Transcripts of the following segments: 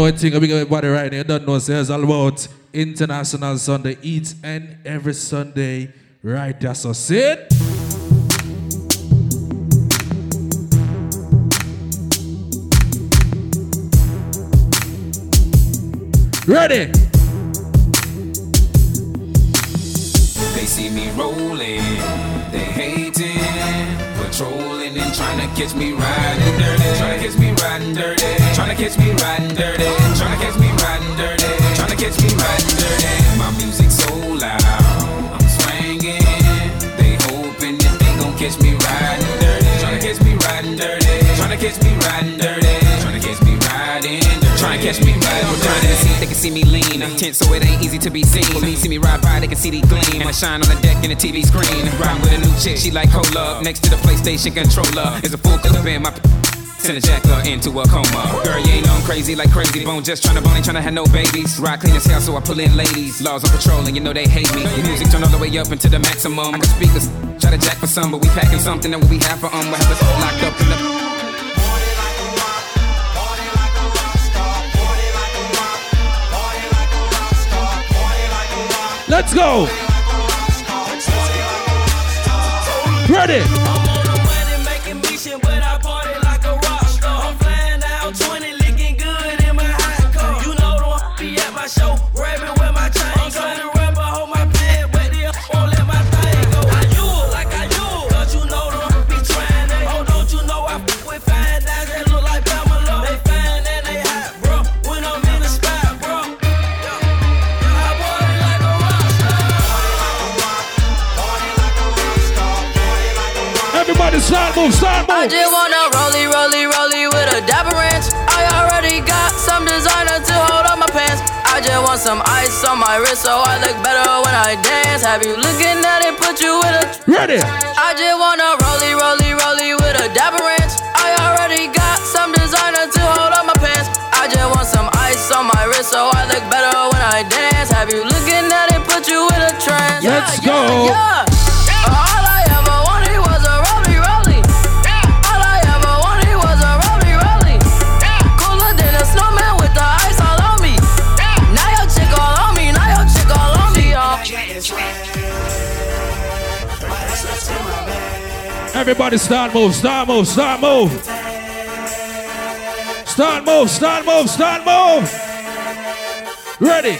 know a thing, big everybody right now. You don't know, so it's all about International Sunday, each and every Sunday, right there. So sit. Ready? They see me rolling, they patrolling and trying to catch me riding dirty. Trying to catch me riding dirty. Trying to catch me riding dirty. Trying to catch me riding dirty. Trying to catch me riding dirty. My music so loud, I'm swinging. They hoping that they gon' catch me riding dirty. Trying to catch me riding dirty. Trying to catch me riding dirty. Catch me riding dirty. Trying to see they can see me lean. Tense so it ain't easy to be seen. Me, see me ride by, they can see the gleam. And I shine on the deck in the TV screen. Riding with a new chick, she like cola. Next to the PlayStation controller is a full clip in my. Send a jacker into a coma. Girl, you ain't on crazy like crazy bone. Just tryna bone, ain't tryna have no babies. Ride clean as hell, so I pull in ladies. Laws on patrol, and you know they hate me. Music turn all the way up into the maximum. I can speakers try to jack for some, but we packing something that we have for um. We have us locked up in the. Let's go. Ready? Start move, start I just wanna rollie, rollie, rollie with a dapper ranch. I already got some designer to hold on my pants. I just want some ice on my wrist so I look better when I dance. Have you looking at it? Put you in a. Ready? I just wanna rollie, rollie, rollie with a dapper ranch. I already got some designer to hold on my pants. I just want some ice on my wrist so I look better when I dance. Have you looking at it? Put you in a trance. Let's yeah, go. Yeah, yeah. Everybody start move, start move, start move. Start move, start move, start move. Ready?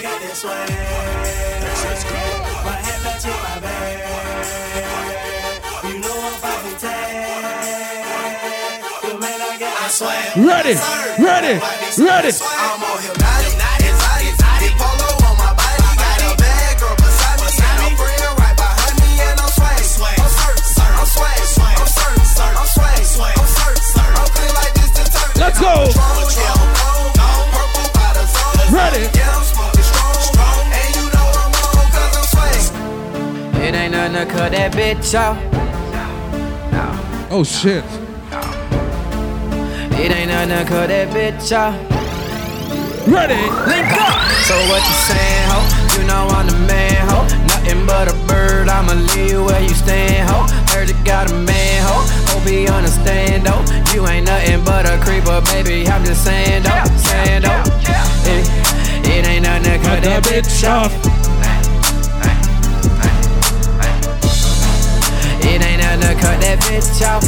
Ready, ready, ready. Cut that bitch off. Oh shit. It ain't nothing cut that bitch off. Ready. Link up. So what you saying, ho? You know I'm the man, ho. Nothing but a bird. I'ma leave you where you stand, ho. Heard you got a man, ho. Hope he understand, though. You ain't nothing but a creeper, baby. I'm just saying, though. Saying, though. It, it ain't nothing to cut that bitch off. It ain't cut that bitch off.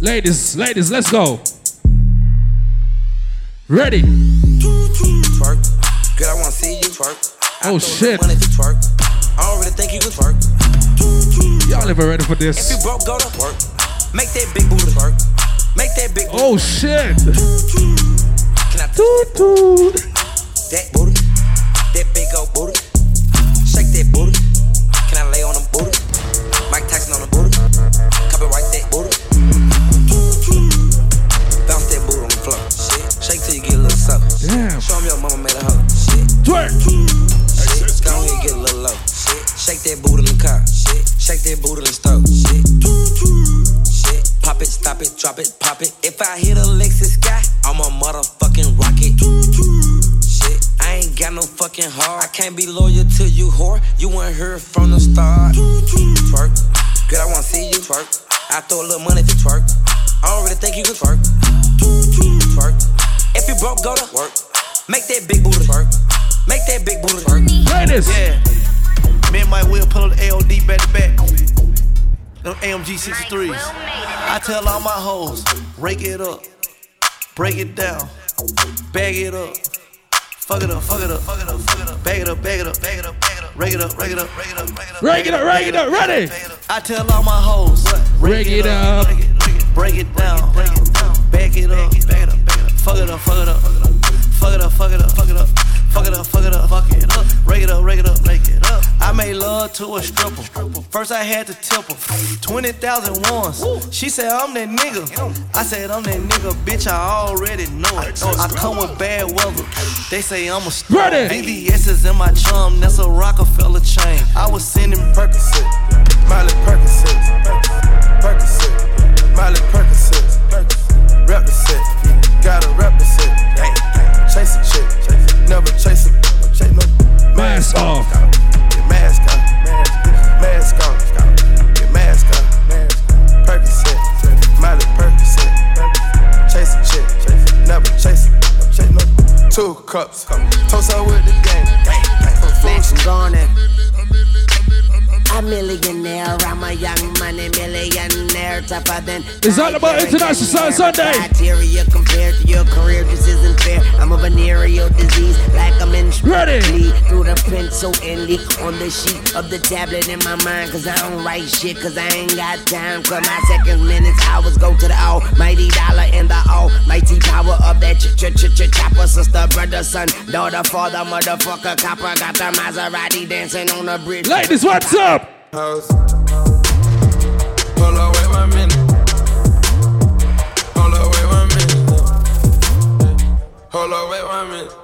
Ladies, ladies, let's go. Ready. twerk. Girl, I wanna see you twerk. Oh, I Oh, shit. Money to twerk. I don't really think you can twerk. Y'all ever ready for If you this? broke, go to work. Make that big booty twerk. Make that big booty. Oh shit. Can I Toot toot. that booty? That big old booty. Petersburgo Make that big booty twerk. Make that big booty twerk. Ladies. Yeah. Me and my will pull the LD back to back. Them AMG 63s. I tell all my hoes, rake it up, break it down, bag it up. Fuck it up, fuck it up, fuck it up, fuck it up, bag it up, bag it up, bag it up, bag it up, rake it up, rake it up, rake it up, rake it up, Rake it up, rake it up, ready. I tell all my hoes, Rake it up. break it, break it down, break it down, bag it up, bag it up, bag it up, fuck it up, fuck it up, fuck it up, fuck it up, fuck it up, fuck it up, fuck it up, fuck it up, rake it up, rake it up, rake it up. I made love to a stripper. First I had to tip her. 20,000 once. She said, I'm that nigga. I said, I'm that nigga, bitch. I already know it. I come with bad weather. They say I'm a star. Ready. VVS is in my chum. That's a Rockefeller chain. I was sending Percocet. Molly Percocet. Percocet. Molly Percocet. Rep the. Gotta rep the set. Chase a chick. Never chase a. Chase no. Mask off. Get mask on. Mask on. Get mask on. Percocet. Molly Percocet. Chase a chick. Never chase a. Chase no. Two cups. Toast out with the game. Next I'm gonna a millionaire, I'm a young money millionaire, tougher than. It's all about International Sun Sunday. Criteria compared to your career, this isn't fair. I'm a venereal disease, like I'm in Ready. Through the pencil and leak on the sheet of the tablet in my mind. Cause I don't write shit, cause I ain't got time. Cause my seconds, minutes, hours go to the almighty dollar and the almighty power of that ch ch ch ch chopper. Sister, brother, son, daughter, father, motherfucker, copper. Got the Maserati dancing on the bridge. Ladies, what's up? House. Hold on, wait one minute. Hold on, wait one minute. Hold on, wait one minute.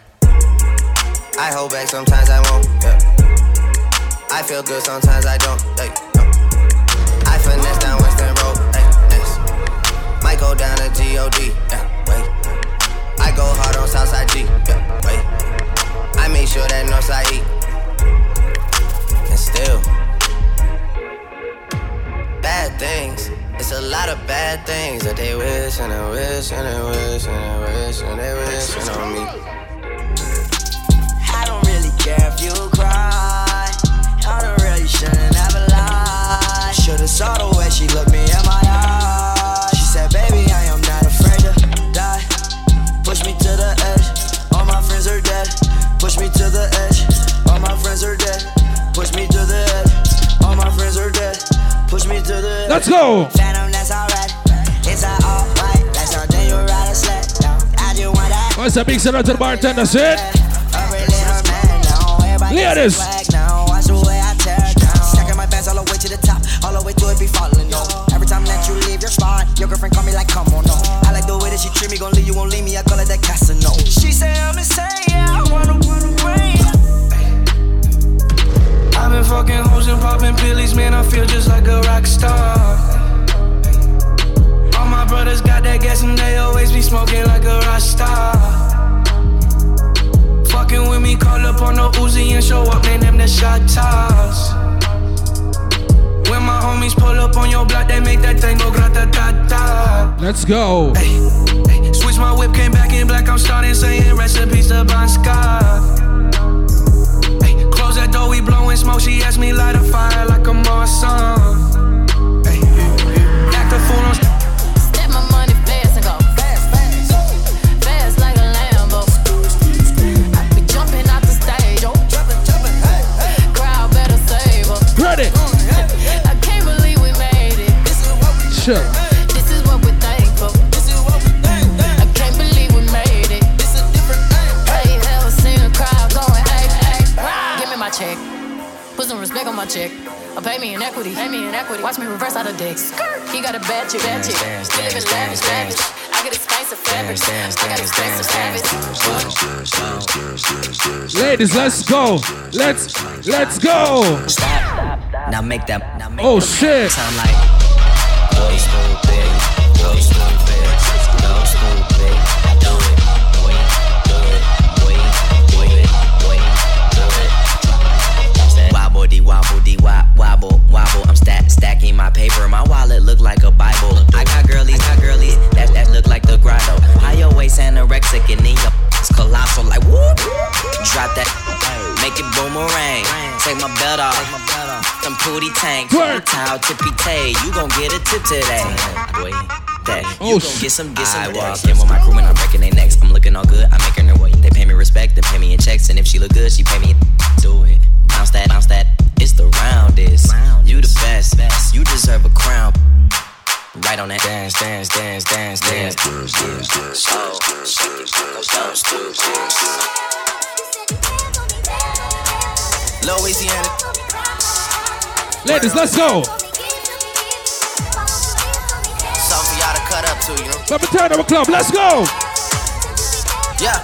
I hold back, sometimes I won't. Yeah. I feel good, sometimes I don't. Hey, no. I finesse down Weston Road. Hey, next. Might go down to God. Yeah, wait. I go hard on Southside G. Yeah, wait. I make sure that Northside eat. And still, bad things. It's a lot of bad things that they wish and they wish and they wish and they wish and they wish on me. You cry. I don't really shouldn't ever lie. Should've saw the way she looked me in my eyes. She said, baby, I am not afraid to die. Push me to the edge. All my friends are dead. Push me to the edge. All my friends are dead. Push me to the edge. All my friends are dead. Push me to the edge. Let's go. Phantom, that's alright. It's alright. Something you ride a sled. I just want that. What's a big shout out to the bartender, shit? Ladies. Watch the yeah, I wanna run away. I've been fucking hoes and popping pillies, man. I feel just like a rock star. Brothers got that gas and they always be smoking like a rock star. Fucking with me, call up on the Uzi and show up, name them the shot toss. When my homies pull up on your block, they make that thing go grata ta ta. Let's go. Switch my whip, came back in black. I'm starting saying recipes to Bon Scott. Ay, close that door, we blowing smoke. She asked me light a fire like a Morrison. Ay, act a fool on. Sure. This is what we're thankful. This is what we're thankful. I can't believe we made it. This a different thing. I ain't ever seen a crowd going, hey, hey. Ah. Give me my check. Put some respect on my check. Or pay me in equity. Pay me in equity. Watch me reverse out of dicks. He got a bad chick, bad chick. He living lavish, lavish. I get expensive fabric. Dance, dance, I got expensive dance. Ladies, let's go. Let's let's go. Now make that. Now make Oh shit. sound like. Do it. Wait. Do it. Wait. Wait. Wait. Do it. Wobble wobble. I'm stack stacking my paper. My wallet look like a Bible. I got girlies, got girlies. That look like the grotto. High your waist anorexic and then your it's colossal like whoop. Drop that. Make it boomerang. Take my belt off. Some pooty tank. Twerk. Towel tippy tay. You gon' get a tip today. Wait. That. Oh, You sh- gon' get some, get some. I walk in with my crew and I'm breaking their necks. I'm looking all good. I'm making their way. They pay me respect. They pay me in checks. And if she look good, she pay me. Do it. Bounce that, bounce that. It's the roundest. You the best. You deserve a crown. Right on that. Dance, dance, dance, dance, dance. So, so stupid. Louisiana. Ladies, let's go. Y'all to cut up to, you know? Let me turn up a club. Let's go. Yeah.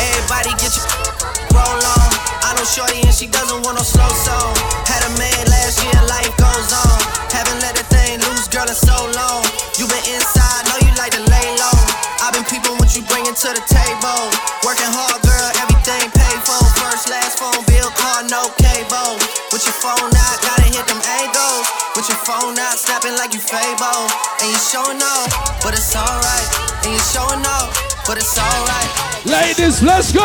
Everybody get your roll on. I know Shorty and she doesn't want no slow song. Had a man last year, life goes on. Haven't let that thing loose, girl, in so long. You been inside, know you like to lay low. I've been peeping what you bringing to the table. Working hard, girl, everything paid for. First, last phone bill, car, no cable. With your phone out, gotta hit them angles. Phone out, snapping like you Fabo. And you showing off, but it's alright. And you showing off, but it's alright. Ladies, let's go.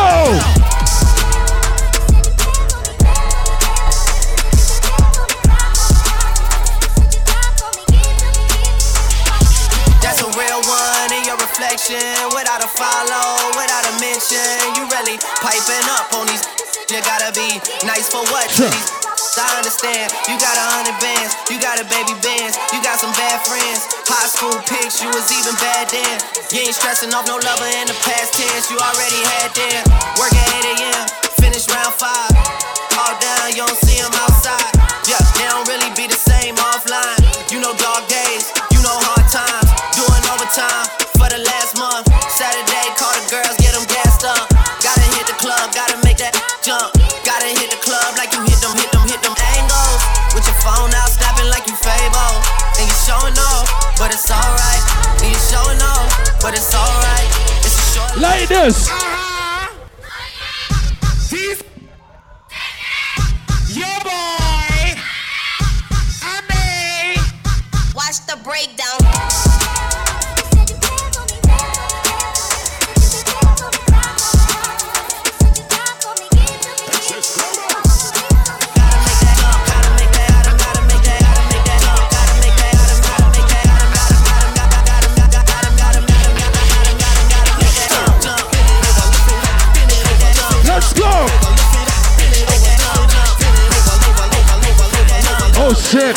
That's a real one in your reflection. Without a follow, without a mention. You really piping up on these. You gotta be nice for what? Sure. I understand. You got a hundred bands, you got a baby bands, you got some bad friends. High school pics, you was even bad then. You ain't stressing off no lover in the past tense. You already had them. Work at 8 a.m., finish round five. All down, you don't see them outside. Yeah, they don't really be the same offline. You know dog days, you know hard times. Doing overtime for the last month. Saturday, call the girls, showing off, but it's alright. And you showing off, but it's alright. It's a short Ladies. Watch the breakdown. Shit.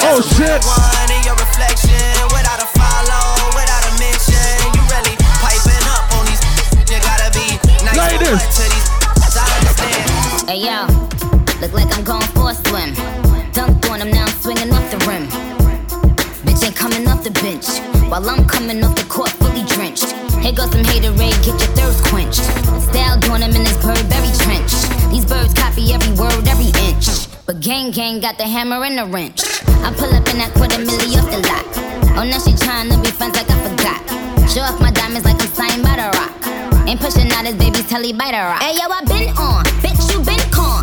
Oh shit. one in your reflection without a follow, without a mention. You really piping up on these. You gotta be nice for Ladies. what to these. I understand. Hey yo, look like I'm going for a swim. Dunked on him, now I'm swinging off the rim. Bitch ain't coming off the bench. While I'm coming off the court fully drenched. Here goes some haterade, get your thirst quenched. Style doing him in this Burberry trench. These birds copy every word, every inch. But gang gang got the hammer and the wrench. I pull up in that quarter milli off the lot. Oh, now she tryna be friends like I forgot. Show off my diamonds like I'm signed by the rock. Ain't pushing out his baby's telly by the rock. Hey yo, I been on, bitch you been con.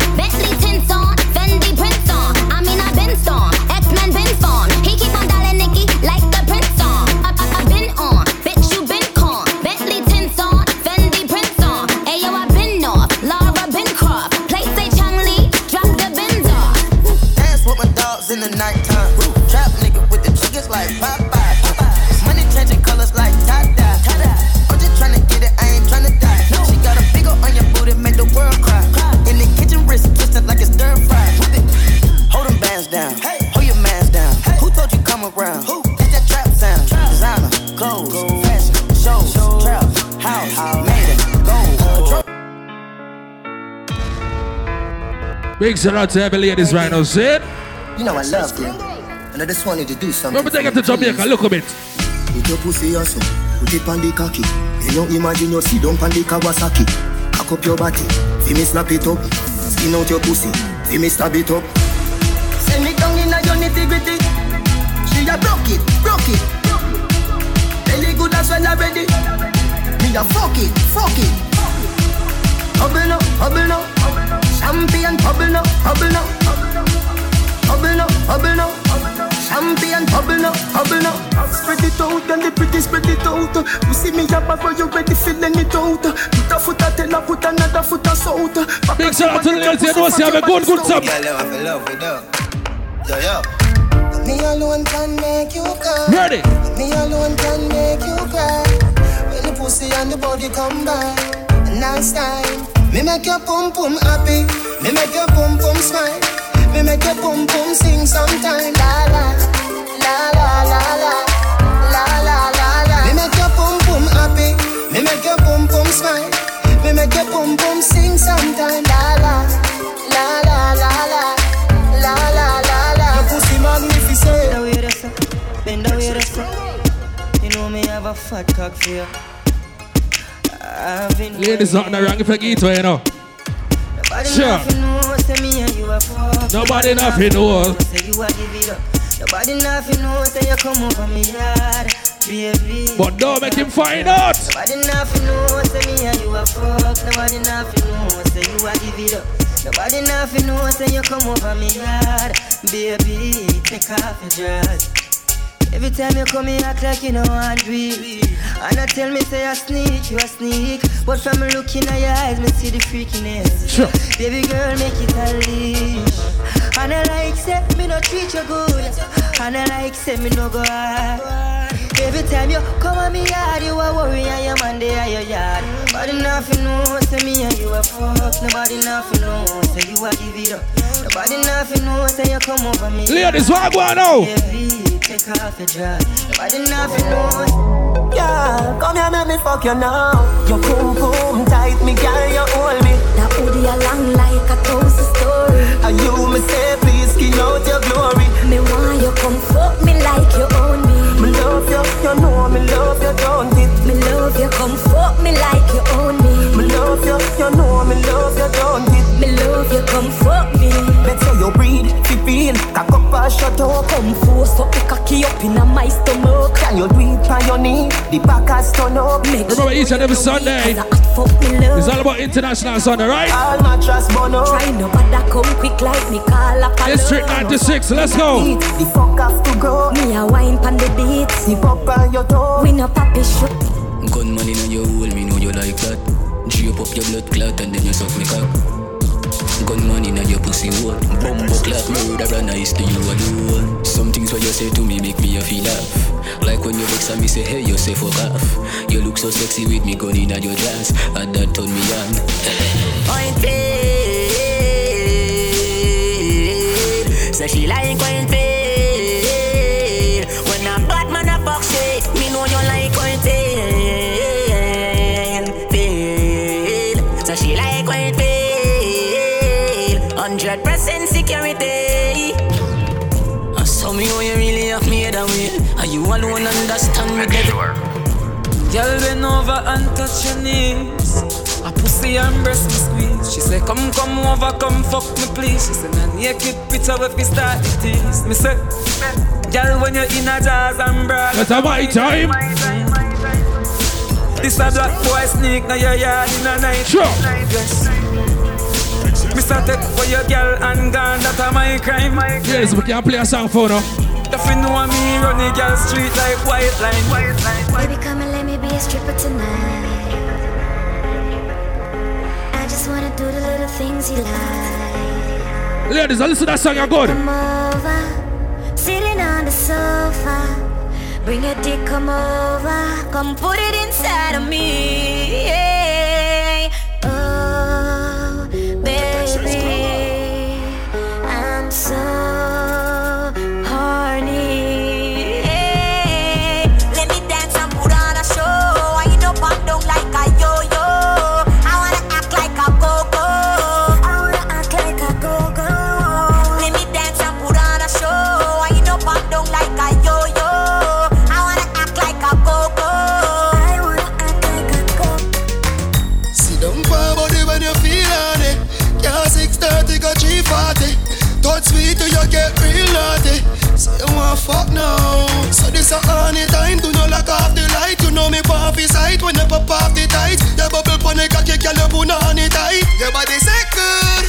Big shout out to every ladies right now, see it? You know I love you. And I just wanted to do something. Let me take it to Jamaica, look a bit. Put your pussy also, put it on the cocky. You don't imagine you sit down on the Kawasaki. Cock up your body, see me snap it up. Skin out your pussy, see me stab it up. Send me down in a your nitty gritty. She a broke it, broke it. Belly good as well already. Me a fuck it, fuck it. Bubble no, bubble no. Champion bubble no, bubble no. Bubble no, bubble no. Champion bubble no, bubble no. Spread it out, and the pretty spread it out. You see me up before you ready, feeling it out. Put a foot a tell her, put another foot a south. Big shout out to the ladies, you know, see have a good, good sub. Girl, you have to love it up. Yo, yo. Me alone can make you cry. Ready. Me alone can make you cry. When the pussy and the body combine, nice time. Me make your pum pum happy. Me make your pum pum smile. Me make your pum pum sing sometime. La la, la la la la, la la la la. Me make your pum pum happy. Me make your pum pum smile. Me make your pum pum sing sometime. La la, la la la la, la la la la. Your pussy magnificent. Bend the sir, bend the sir. You know me have a fat cock for you. Ladies not the wrong if you get away, you know. Nobody Sure. nothing know, say me and you a fuck. Nobody nothing know. Say you a give it up. Nobody nothing know, say you come over me yard, baby. But don't make him find out. Nobody nothing know, say me and you a fuck. Nobody nothing know, say you a give it up. Nobody nothing know, say you come over me yard, baby. Take off your dress. Every time you come here, act like you know do it. And I tell me say I sneak, you a sneak. But from looking at your eyes, me see the freakiness. Sure. Baby girl, make it a leash. And I like say me no treat you good. And I like say me no go hard. Every time you come at me yard, you a worry and your man there at your yard. Nobody nothing know, say me and you a fuck. Nobody nothing know, say you a give it up. Nobody nothing know, say you come over me. Ladies, what go on now? Baby, take off dress. Nobody nothing know. Yeah, come here, make me fuck you now. Your boom boom tight, me girl, you hold me. That booty a long like a thousand story. And you me please skin out your glory. Me want you come fuck me like you own me. Me love you, you know me love you, don't it? Me love you, come fuck me like you own me. Me love you, you know me love you, don't it? Me love you, come fuck me. Let's say you breathe, fi feel, cock up and shut up. Come force up the cocky up in a my stomach. Can you do it on your knee? The back has turn up. Make Remember each and every Sunday. fuck me love. It's all about International Sunday, right? All mattress burn up. Try no bother come quick like me call up a District 96, let's go. The fuck have to go. Me a wine pan the beats. Zip up on your toe. We no papi shoot. Gun money in your hole, me know you like that. Drape up your blood clot and then you suck me cock. Gun money in your pussy hole. Bumbo clot murder nice to you alone. Some things what you say to me make me a feel laugh. Like when you vex and me say hey you say fuck off. You look so sexy with me gun in your dress, and that turn me on. Pointed. So she like when fail. When a bad man a fuck shit, me know you like when fail. Fail. So she like when fail. Hundred percent security. I saw me how you really have me head away. And you alone understand me better. Girl, bend over and touch your knees. A pussy and breast me. She say, Come, come over, come fuck me, please. She say, Nah, naked picture if we start it tease. Me say, Girl, when you're in a jazz and brag. That's a my time. This a black boy sneak now your yard in a night. Sure. Yes. Mr. Take for your girl and gone, that a my crime. Yes, we can play a song for now. If you know me, run the girl street like white line. White line. Baby, come and let me be a stripper tonight. Do the little things you like. Ladies, listen to that song, you're good. Come over, sitting on the sofa. Bring your dick, come over, come put it inside of me. Yeah. Know me pop his sight when I pop off the tight. The bubble pon the cocky, girl, you put on it tight. Your body say good.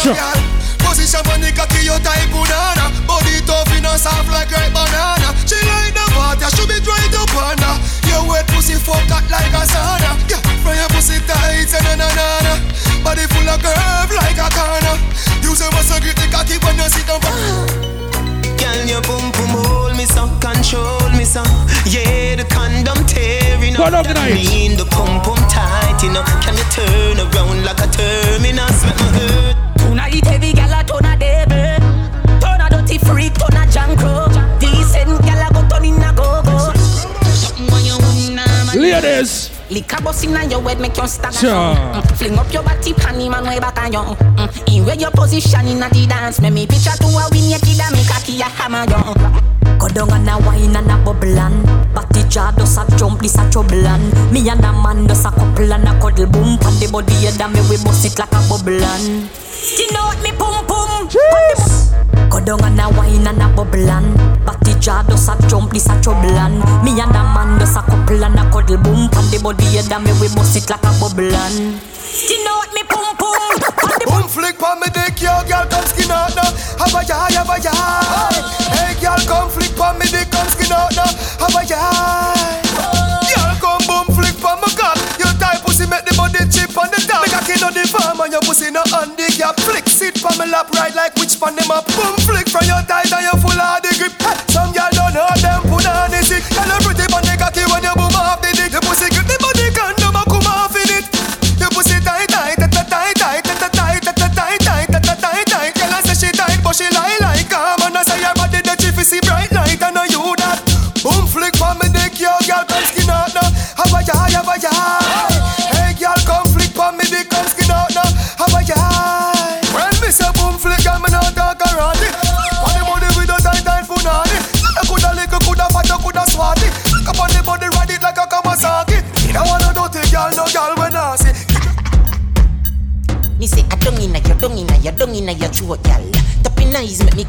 Sure. Girl, Position pon the cocky, you tight banana. Body tough, soft like ripe banana. She like the water, she be dry to panda. Your wet pussy fuck hot like a sauna. Yeah, from your pussy tight, na na na na. Body full of curve like a corner. Use your muscle grip the cocky when you sit down. Tearing Go up. down That tonight. mean the pum pum tight, you know. Can you turn around like a terminus? Make me hurt. Tonight heavy gal a turn a devil Turn a dirty freak, turn a jankro Decent gal a go turn in a go-go Something when you want. Ladies. Lick a bus inna your head, make you stagger Sure. mm, Fling up your body, panty man way back on you mm, In where your position inna the dance Make me picture to a win your kid and make a key a hammer you Go down and a wine and a bubble and Batty jar does a jump, this a trouble and Me and a man does a couple and a cuddle boom Pan the body head and me we bust it like a bubble and know what me pum pum? Yes. Go down and a wine and a bubble and Batty jar does a jump, this a trouble and Me and a man does a couple and a cuddle boom Pan the body head and me we bust it like a bubble and know what me pum pum? Boom flick pon me dick, yo girl come skin out now. Have a yah, have a yah. Hey girl come flick pon me dick, come skin out now. Have a yah. Girl come boom flick pon my cock. Your tight pussy make the body chip on the top. Make a kid on the farm and your pussy no handicap. Flick sit pon me lap right like witch pon them up. Boom flick from your thighs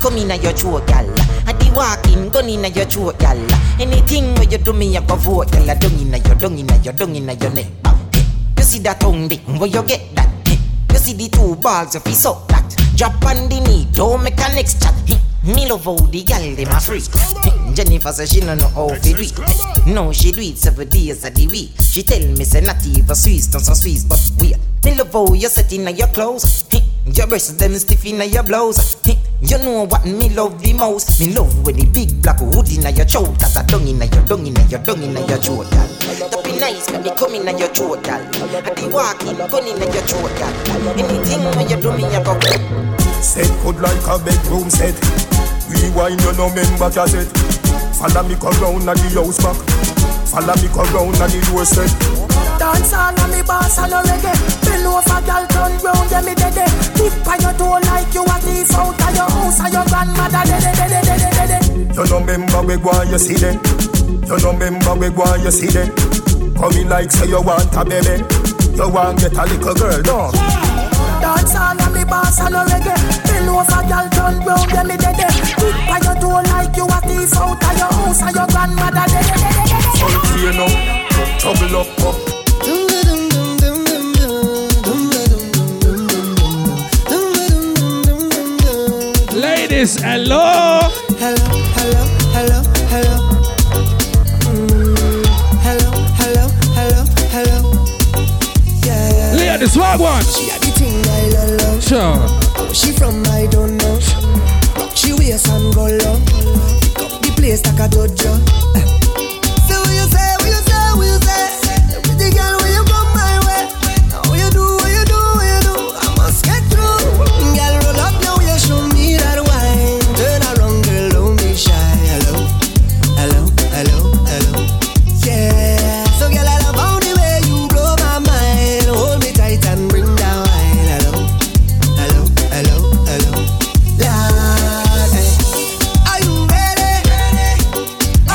eyes in come inna your throat, gal. I di walking gun inna your throat, gal. Anything where you do me, I go vote, gal. I dung inna your dung inna your dung inna your neck. You see that tongue dick, where you get that? You see the two balls, if you suck that. Drop on the knee, don't make a next chat. Me love how the gal dem a freak. Jennifer say she no know how to do it. No, she do it seven days of the week. She tell me say not even Swiss, not so Swiss, but we. Me love how you set in your clothes. Your breasts them stiff in your blouse. You know what me love the most? Me love when the big black hood in your throat. That a dung in your dung in your dung in your throat, gal. That be nice, make me come in your throat, gal. I be walking, gun in your throat, gal. Anything when you do me, I go. Set good like a bedroom set. Rewind you no member cassette. Follow me come round at the house back. Follow me come round at the doorstep. Dance all on me boss and a reggae Bend over girl turn round yeah me dead Tip on your toe like you a thief out of your house And your grandmother dead dead dead dead You no member we go and you see them. You no member we go and you see them. Come in like say you want a baby. You want get a little girl, no? Dance all on me boss and a reggae Bend over girl turn round yeah me dead Tip on your toe like you a thief out of your house And your grandmother dead Funky you know, trouble up up. Ladies, hello. Hello, hello, hello, hello. Mm, hello, hello, hello, hello. Yeah, yeah. Ladies, what one? She had the thing I love. Sure. She from, I don't know. She waist and go low. Pick up the place like a dojo.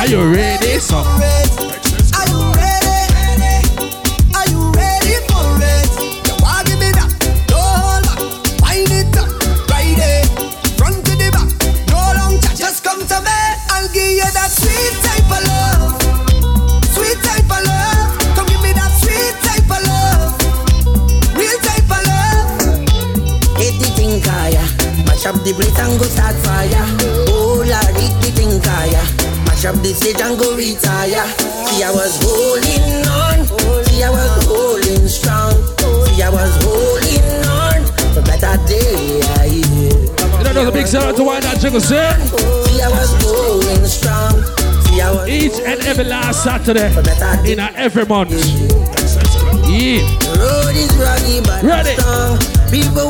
Are you? Saturday in a every month. Yeah. road is rocky but Ready. People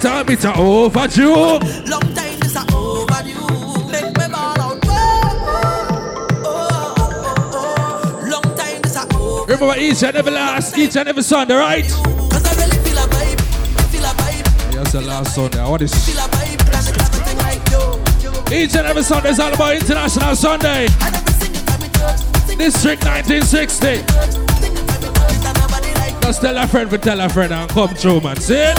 time it's a overdue. Long time this a overdue. Make me ball out. Long time this a overdue. Remember each and every last, each and every Sunday, right? Cause I really feel a vibe, feel a vibe, Yes, the last Sunday. What is feel a vibe. Plan it, everything like yo. each and every Sunday is all about International Sunday. District 1960. Just tell a friend for tell a friend and come through, man. See?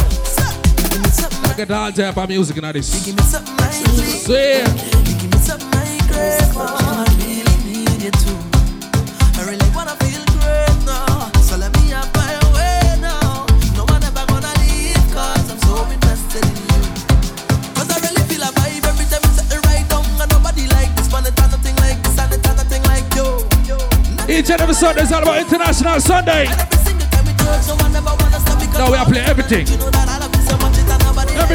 I get all type of music in this. See? Give me something I crave for. I really need you too. I really wanna feel great now. So let me have my way now. No one ever gonna leave 'cause I'm so invested in you. 'Cause I really feel a vibe every time you set it right down. And nobody like this, man. It nothing like this, and it nothing like you. Each and every Sunday is all about International Sunday. So I never wanna stop because Now we are playing everything.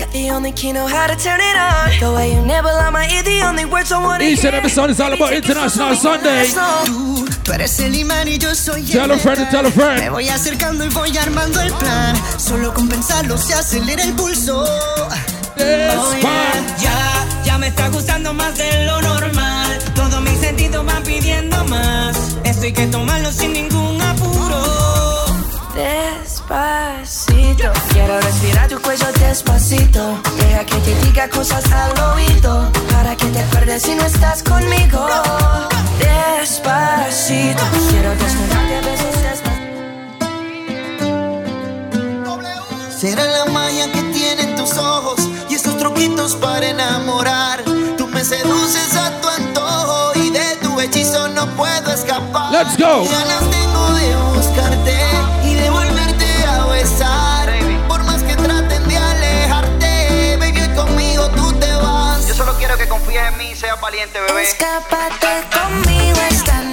Got the only key, know how to turn it on. The way you nibble on my ear, the only words I wanna Each and hear. every Sunday is all about International Sunday. Tú, tú eres el imán y yo soy el Tell a friend, metal. tell a friend. Me voy acercando y voy armando el plan. Solo con pensarlo se acelera el pulso. Oh, yeah. Ya, ya me está gustando más de lo normal. Todos mis sentidos van pidiendo más. Esto hay que tomarlo sin ningún apuro. Despacito, quiero respirar tu cuello despacito. Deja que te diga cosas al oído. Para que te acuerdes si no estás conmigo. Despacito, quiero desnudarte a besos despacito. Será la magia que tienen tus ojos y esos truquitos para enamorar. Tú me seduces a tu antojo y de tu hechizo no puedo escapar. Let's go. Tengo de valiente, bebé. Escápate conmigo esta noche.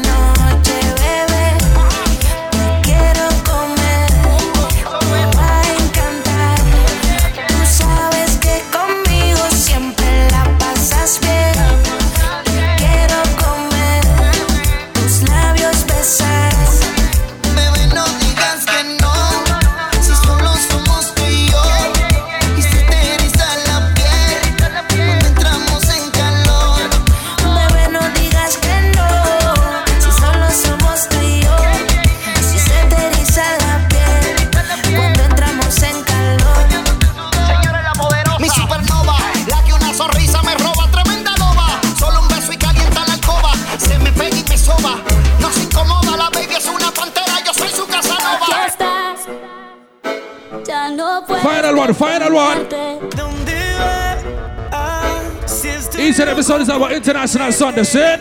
this is our International Sunday, see?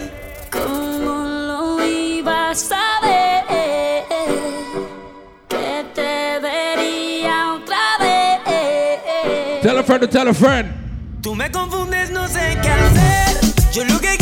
¿Cómo lo a que te vería otra vez? Tell a friend to tell a friend. Tú me confundes, no sé qué hacer. Yo lo que